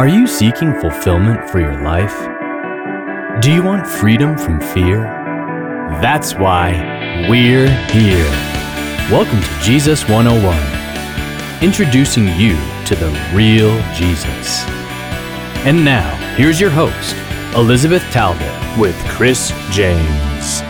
Are you seeking fulfillment for your life? Do you want freedom from fear? That's why we're here. Welcome to Jesus 101, introducing you to the real Jesus. And now, here's your host, Elizabeth Talbot, with Chris James.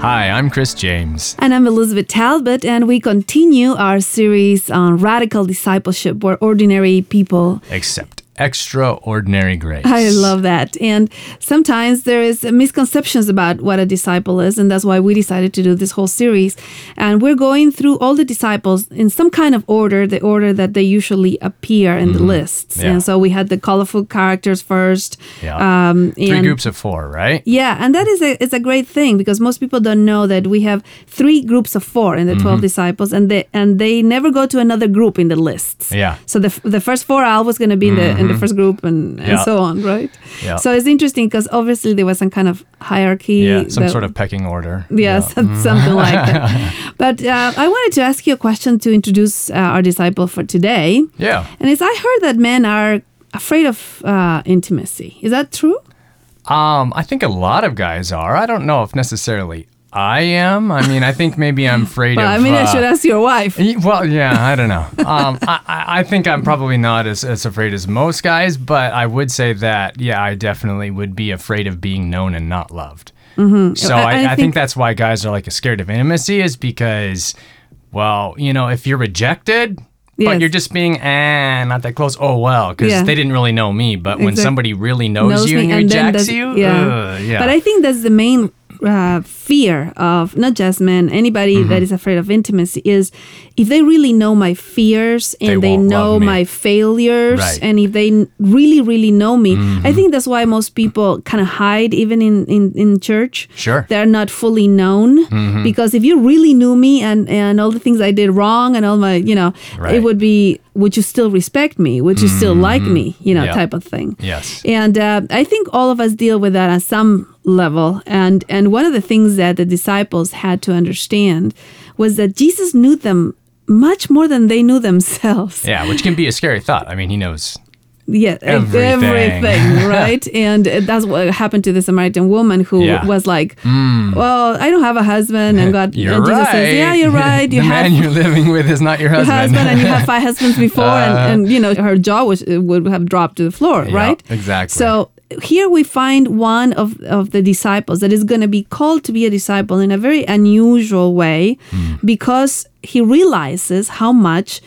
Hi, I'm Chris James. And I'm Elizabeth Talbot, and we continue our series on radical discipleship where ordinary people Except extraordinary grace. I love that. And sometimes there is misconceptions about what a disciple is, and that's why we decided to do this whole series. And we're going through all the disciples in some kind of order, the order that they usually appear in the mm-hmm. lists. Yeah. And so we had the colorful characters first. Yeah. Um, Three and- groups of four, right? Yeah, and that is a it's a great thing because most people don't know that we have three groups of four in the 12 mm-hmm. disciples, and they and they never go to another group in the lists. Yeah. So the, the first four are always going to be in the mm-hmm. In the first group and, and Yeah. so on, right? Yeah. So it's interesting because obviously there was some kind of hierarchy. Yeah, some that- sort of pecking order. Yeah, some- something like that. But uh, I wanted to ask you a question to introduce uh, our disciple for today. Yeah. And it's I heard that men are afraid of uh, intimacy. Is that true? Um, I think a lot of guys are. I don't know if necessarily I am. I mean, I think maybe I'm afraid Well, of. I mean, I uh, should ask your wife. Well, yeah, I don't know. Um, I, I I think I'm probably not as, as afraid as most guys, but I would say that, yeah, I definitely would be afraid of being known and not loved. Mm-hmm. So I- I, I I, think, think- that's why guys are like scared of intimacy is because, well, you know, if you're rejected, Yes. but you're just being eh, not that close. Oh well, because Yeah. they didn't really know me. But when somebody really knows, knows you and and rejects you, yeah. ugh, yeah. But I think that's the main uh, fear of not just men, anybody Mm-hmm. that is afraid of intimacy is if they really know my fears and They they, know my failures Right. and if they really, really know me, Mm-hmm. I think that's why most people kind of hide even in, in, in church. Sure. Mm-hmm. They're not fully known because if you really knew me and, and all the things I did wrong and all my, you know, Right. it would be, would you still respect me? Would you still like me? You know, Mm-hmm. Yeah. type of thing. Yes. And uh, I think all of us deal with that at some level. And and one of the things that the disciples had to understand was that Jesus knew them much more than they knew themselves. yeah, which can be a scary thought. I mean, he knows. Yeah, Everything. everything, right? and that's what happened to the Samaritan woman who Yeah. Mm. was like, "Well, I don't have a husband," and God, You're and Jesus right. says, "Yeah, you're right. You the have man you're living with is not your your husband. husband, and you have five husbands before, Uh, and, and you know her jaw was, would have dropped to the floor, Yeah, right? exactly. So here we find one of, of the disciples that is going to be called to be a disciple in a very unusual way Hmm. because he realizes how much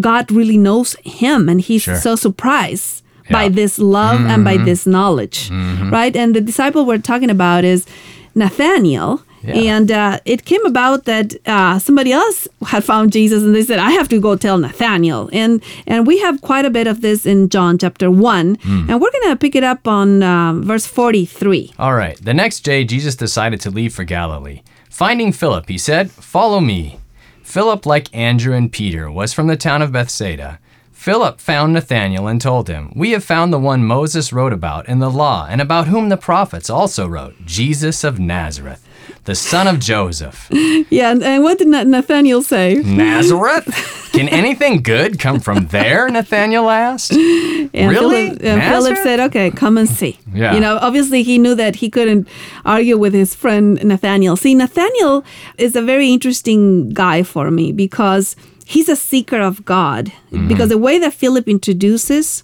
God really knows him and he's Sure. so surprised by Yeah. Mm-hmm. this love and by this knowledge, right? And the disciple we're talking about is Nathaniel. Yeah. And uh, it came about that uh, somebody else had found Jesus, and they said, "I have to go tell Nathaniel." And and we have quite a bit of this in John chapter one, Hmm. and we're gonna pick it up on um, verse forty-three. All right. The next day, Jesus decided to leave for Galilee. Finding Philip, he said, Follow me. Philip, like Andrew and Peter, was from the town of Bethsaida. Philip found Nathanael and told him, We have found the one Moses wrote about in the law, and about whom the prophets also wrote, Jesus of Nazareth, the son of Joseph. Yeah, and, what did Na- Nathaniel say? Nazareth? Can anything good come from there? Nathaniel asked. And Really? Philip, Philip said, "Okay, come and see." Yeah. You know, obviously he knew that he couldn't argue with his friend Nathaniel. See, Nathaniel is a very interesting guy for me because he's a seeker of God. Mm-hmm. Because the way that Philip introduces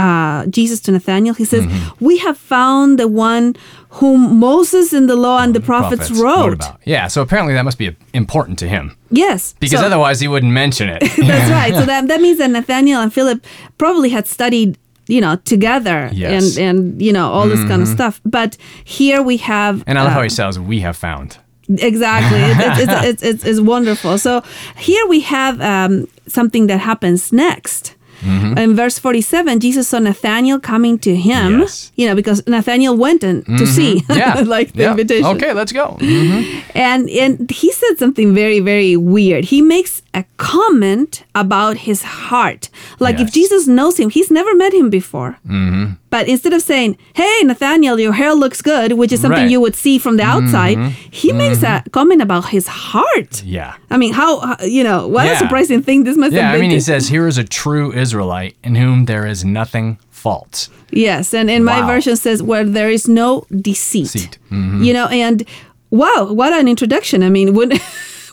uh, Jesus to Nathaniel, he says, Mm-hmm. "We have found the one whom Moses in the law and the prophets, Prophets wrote." about. Yeah, so apparently that must be important to him. Yes, Because So- otherwise he wouldn't mention it. That's right. So that that means that Nathaniel and Philip probably had studied, you know, together Yes. and and you know all this kind of stuff. But here we have And I love uh, how he says, "We have found." exactly. It, it's, it's, it's, it's, it's wonderful. So here we have um, something that happens next. Mm-hmm. In verse 47, Jesus saw Nathaniel coming to him, Yes. Mm-hmm. you know, because Nathaniel went in to see, Yeah, like the Yeah. invitation. Okay, let's go. Mhm. And and he said something very very weird. He makes a comment about his heart. Like if Jesus knows him, he's never met him before. But instead of saying, "Hey, Nathaniel, your hair looks good," which is something Right. Mm-hmm. you would see from the outside, he makes a comment about his heart. Yeah. I mean, how how- you know what a surprising thing this must Yeah, have I been. mean, he says, Here is a true Israelite in whom there is nothing false. Yes, and in my version says where there is no deceit. Deceit. Mm-hmm. You know, and wow, what an introduction! I mean, would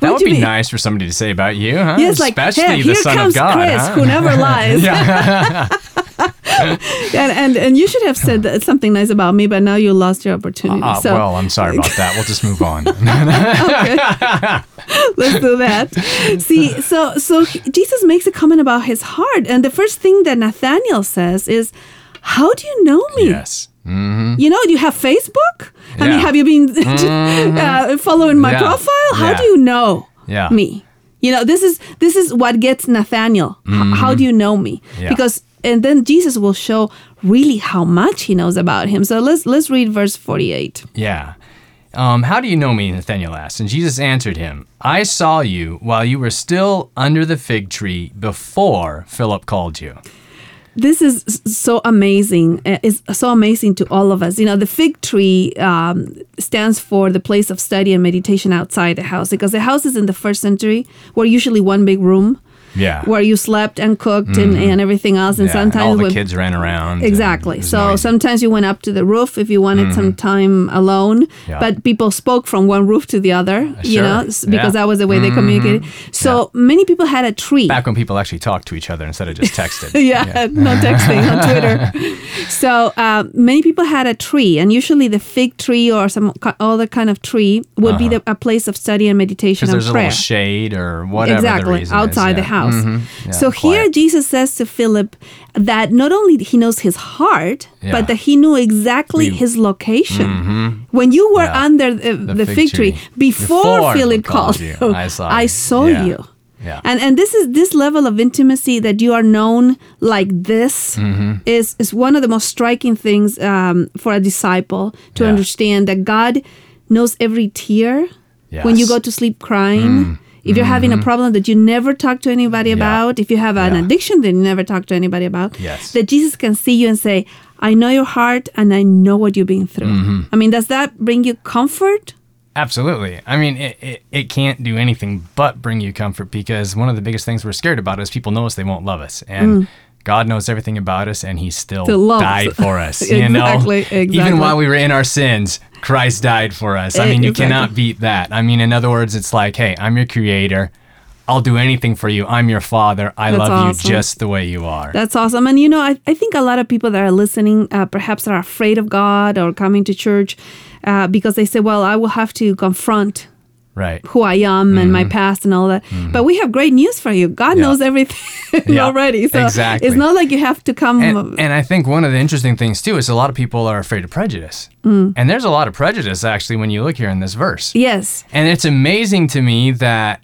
That would be, nice for somebody to say about you, huh? Yes, like Especially hey, the here Son comes of God. Chris, huh? who never lies. and, and and you should have said that- something nice about me, but now you lost your opportunity. Uh, so well, I'm sorry about that. We'll just move on. let's do that. See, so so Jesus makes a comment about his heart, and the first thing that Nathaniel says is, "How do you know me?" yes. You know, do you have Facebook? I mean, have you been uh, following my Yeah. profile? How Yeah. do you know Yeah. me? You know, this is this is what gets Nathaniel. H- how do you know me? Mm-hmm. Yeah. Because and then Jesus will show really how much he knows about him. So let's let's read verse 48. Yeah. Um, how do you know me? Nathanael asked. And Jesus answered him, I saw you while you were still under the fig tree before Philip called you. This is so amazing. Uh, It's so amazing to all of us. You know, the fig tree um, stands for the place of study and meditation outside the house because the houses in the first century were usually one big room Yeah. where you slept and cooked and, and everything else. And Mm-hmm. Yeah, sometimes all the when- kids ran around. Exactly. So noisy. sometimes you went up to the roof if you wanted some time alone, Mm-hmm. Yeah. but people spoke from one roof to the other, you know, because Yeah. that was the way they communicated. So many people had a tree. Back when people actually talked to each other instead of just texted. yeah, no texting on Twitter. So uh, many people had a tree, and usually the fig tree or some other kind of tree would be the, a place of study and meditation Because and Uh-huh. there's a little shade or whatever the exactly reason is, outside the yeah. House Mhm. Yeah, so here quiet. jesus says to philip that not only he knows his heart Yeah. but that he knew exactly We- his location when you were Yeah. under the, the, fig, tree, before, Before philip called called you, you I saw I you. saw Yeah. you Yeah. and and this is this level of intimacy that you are known like this Mm-hmm. is is one of the most striking things um, for a disciple to Yeah. understand that God knows every tear when you Mm. go to sleep crying. If you're having a problem that you never talk to anybody Mm-hmm. Yeah. about, if you have an Yeah. addiction that you never talk to anybody about, Yes. that Jesus can see you and say, I know your heart and I know what you've been through. Mm-hmm. I mean, does that bring you comfort? Absolutely. I mean, it, it, it can't do anything but bring you comfort because one of the biggest things we're scared about is people know us, they won't love us. And God knows everything about us, and He still. Still died for us. You know, Exactly, even while we were in our sins, Christ died for us. I mean, you cannot beat that. I mean, in other words, it's like, hey, I'm your creator. I'll do anything for you. I'm your father. I That's love awesome. you just the way you are. That's awesome. And you know, I, I think a lot of people that are listening uh, perhaps are afraid of God or coming to church uh, because they say, well, I will have to confront right. who I am and my past and all that. But we have great news for you. God Mm-hmm. Yeah. knows everything Yeah, already. So exactly. it's not like you have to come. And, and I think one of the interesting things too is a lot of people are afraid of prejudice. Mm. And there's a lot of prejudice actually when you look here in this verse. yes. And it's amazing to me that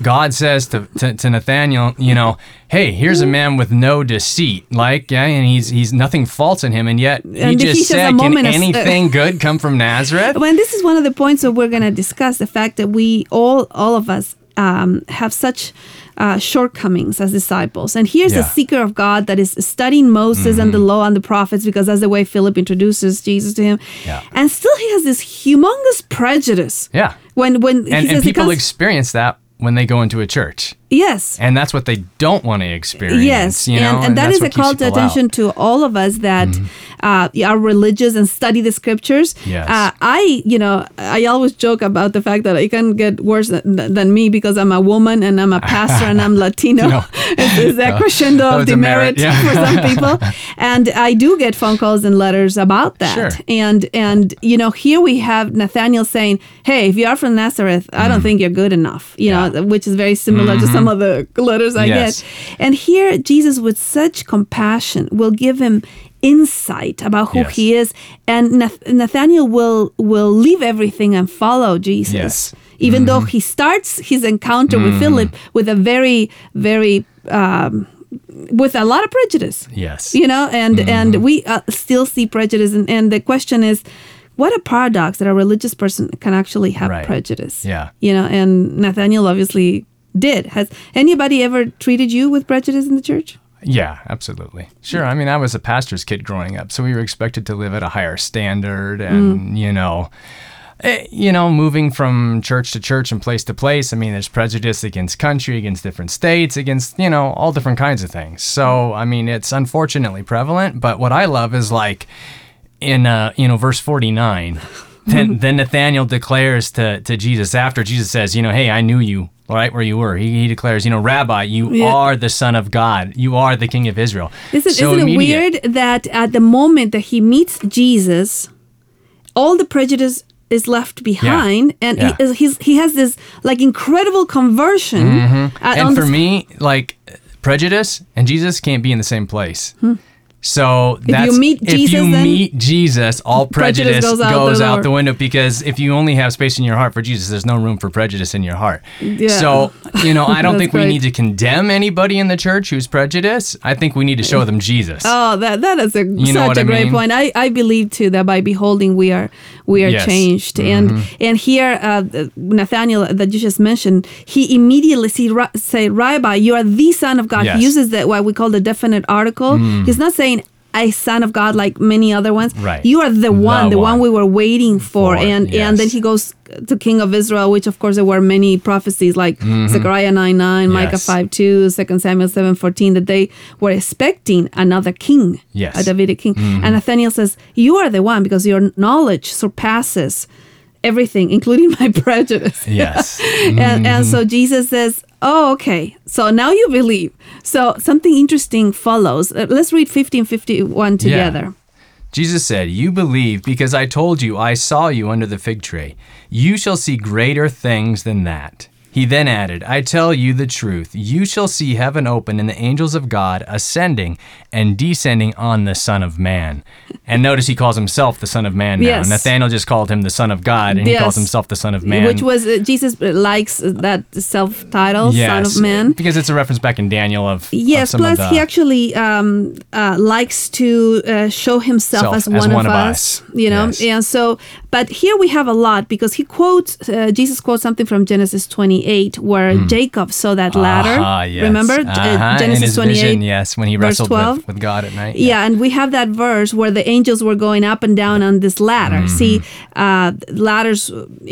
God says to, to, to Nathaniel, you know, hey, here's a man with no deceit. Like, yeah, and he's he's nothing false in him, and yet he And just a said, Can moment of- anything good come from Nazareth? When this is one of the points that we're going to discuss the fact that we all all of us um, have such uh, shortcomings as disciples. And here's a Yeah. Mm-hmm. seeker of God that is studying Moses and the law and the prophets because that's the way Philip introduces Jesus to him. Yeah. And still he has this humongous prejudice. Yeah. When when And, and people comes- experience that when they go into a church. Yes. And that's what they don't want to experience. Yes, you know? and, and that that's a call to people out. attention to all of us that uh, are religious and study the scriptures. Yes. Uh, I, you know, I always joke about the fact that it can get worse than, than me because I'm a woman and I'm a pastor and I'm Latino. No. it's, it's a crescendo No, of merit, demerit yeah. for some people, and I do get phone calls and letters about that. Sure. And and you know, here we have Nathaniel saying, "Hey, if you are from Nazareth, I don't think you're good enough." You. Yeah. Mm-hmm. know, which is very similar to some of the letters I Yes. get. And here, Jesus, with such compassion, will give him insight about who Yes. he is, and Nath- Nathaniel will will leave everything and follow Jesus. Yes. Even though Mm-hmm. he starts his encounter with Philip with a very, very um, with a lot of prejudice Yes. you know and Mm-hmm. and we uh, still see prejudice and, and the question is what a paradox that a religious person can actually have Right. prejudice Yeah. you know and nathaniel obviously did has anybody ever treated you with prejudice in the church Yeah, absolutely. Sure. I mean, I was a pastor's kid growing up, so we were expected to live at a higher standard and, you know, eh, you know, moving from church to church and place to place. I mean, there's prejudice against country, against different states, against, you know, all different kinds of things. So, I mean, it's unfortunately prevalent, but what I love is like in uh, you know, verse 49, then, then Nathaniel declares to, to Jesus after Jesus says, you know, hey, I knew you right where you were. He, he declares, you know, Rabbi, you Yeah. are the Son of God. You are the King of Israel. Isn't, So isn't it immediate- weird that at the moment that he meets Jesus, all the prejudice is left behind, and Yeah. he, he's, he has this like incredible conversion. uh, on And for me, like prejudice and Jesus can't be in the same place. So that's Hmm. you meet if Jesus, you then meet Jesus, all prejudice prejudice, goes goes, out the out, the window because if you only have space in your heart for Jesus, there's no room for prejudice in your heart. Yeah. So, you know, I don't think we need to condemn anybody in the church who's prejudiced. I think we need to show them Jesus. Oh, that that is a know such a great mean? point. I, I believe too that by beholding we are we are Yes. Mm-hmm. changed. And and here uh, Nathaniel that you just mentioned, he immediately see, say, Rabbi, you are the Son of God. Yes. Mm. He uses that what we call the definite article. He's not saying a son of God like many other ones. Right. You are the one, the, one. one. we were waiting for. For, and and then he goes to King of Israel, which of course there were many prophecies like Zechariah 9 9, Micah Mm-hmm. 5 2, 2 Samuel seven fourteen that they were expecting another king Yes. Mm-hmm. a Davidic king. And Nathaniel says, You are the one because your knowledge surpasses everything, including my prejudice. Yes. And, and so Jesus says, Oh, okay. So now you believe. So something interesting follows. Uh, let's read 15 51 together. Jesus said, You believe because I told you I saw you under the fig tree. You shall see greater things than that. He then added, I tell you the truth. You shall see heaven open and the angels of God ascending and descending on the Son of Man. And notice he calls himself the Son of Man now. Yes. Nathanael just called him the Son of God, and he calls himself the Son of Man. Which was, uh, Jesus likes that self title, yes. Son of Man. Because it's a reference back in Daniel of. of Yes, some plus of the, he actually um, uh, likes to uh, show himself Self as, as one, one of of us, us. you know. Yes. And so, but here we have a lot because he quotes uh, Jesus quotes something from Genesis 28 where Jacob saw that ladder. Ah, yes. Remember Uh, Uh-huh, in Genesis his 28? vision, yes, when he wrestled 12? with, with God at night. Yeah, and we have that verse where the angels were going up and down on this ladder. Mm-hmm. See, uh, ladders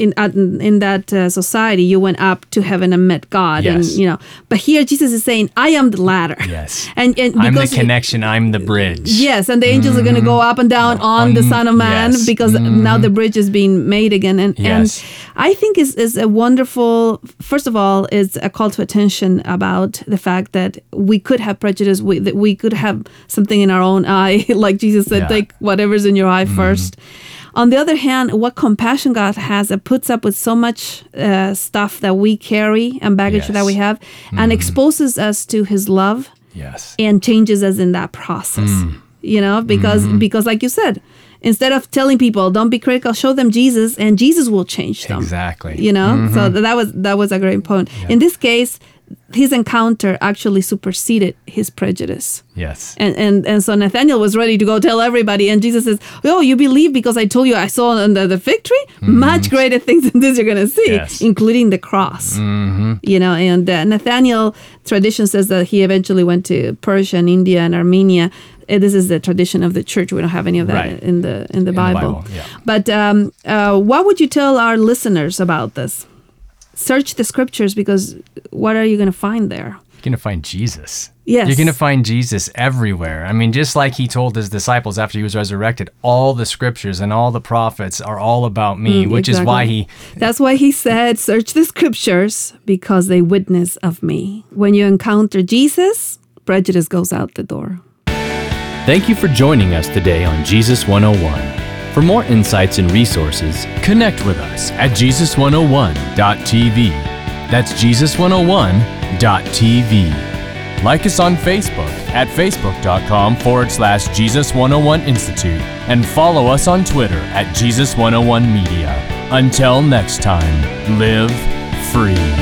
in uh, in that uh, society, you went up to heaven and met God, and Yes. you know. But here, Jesus is saying, "I am the ladder." Yes. and and I'm the connection. I'm the bridge. Yes, and the angels are going to go up and down on, the Son of Man yes. because now the bridge is being made again. And, Yes. and I think is is a wonderful. First of all, it's a call to attention about the fact that we could have prejudice. We that we could have something in our own eye, like Jesus said, Yeah. Mm-hmm. Take whatever's in your eye mm-hmm. first. On the other hand, what compassion God has that puts up with so much uh, stuff that we carry and baggage that we have, and mm-hmm. exposes us to His love Yes. and changes us in that process mm. you know because mm-hmm. because like you said instead of telling people don't be critical show them jesus and jesus will change them. Exactly. you know? So that was that was a great point. In this case his encounter actually superseded his prejudice Yes. and, and and so Nathaniel was ready to go tell everybody, and Jesus says, "Oh, you believe because I told you I saw under the fig tree much greater things than this you're gonna see, Yes. including the cross." You know, and uh, Nathaniel tradition says that he eventually went to Persia and India and Armenia. Uh, This is the tradition of the church. We don't have any of that Right. in the in the the Bible. Bible, yeah. But um, uh, what would you tell our listeners about this? Search the scriptures because what are you going to find there? You're going to find Jesus. Yes. You're going to find Jesus everywhere. I mean, just like he told his disciples after he was resurrected, all the scriptures and all the prophets are all about me, Mm, which is why he That's why he said, Search the scriptures because they witness of me. When you encounter Jesus, prejudice goes out the door. Thank you for joining us today on Jesus 101. For more insights and resources, connect with us at Jesus101.tv. That's Jesus101.tv. Like us on Facebook at facebook.com forward slash Jesus101 Institute and follow us on Twitter at Jesus101 Media. Until next time, live free.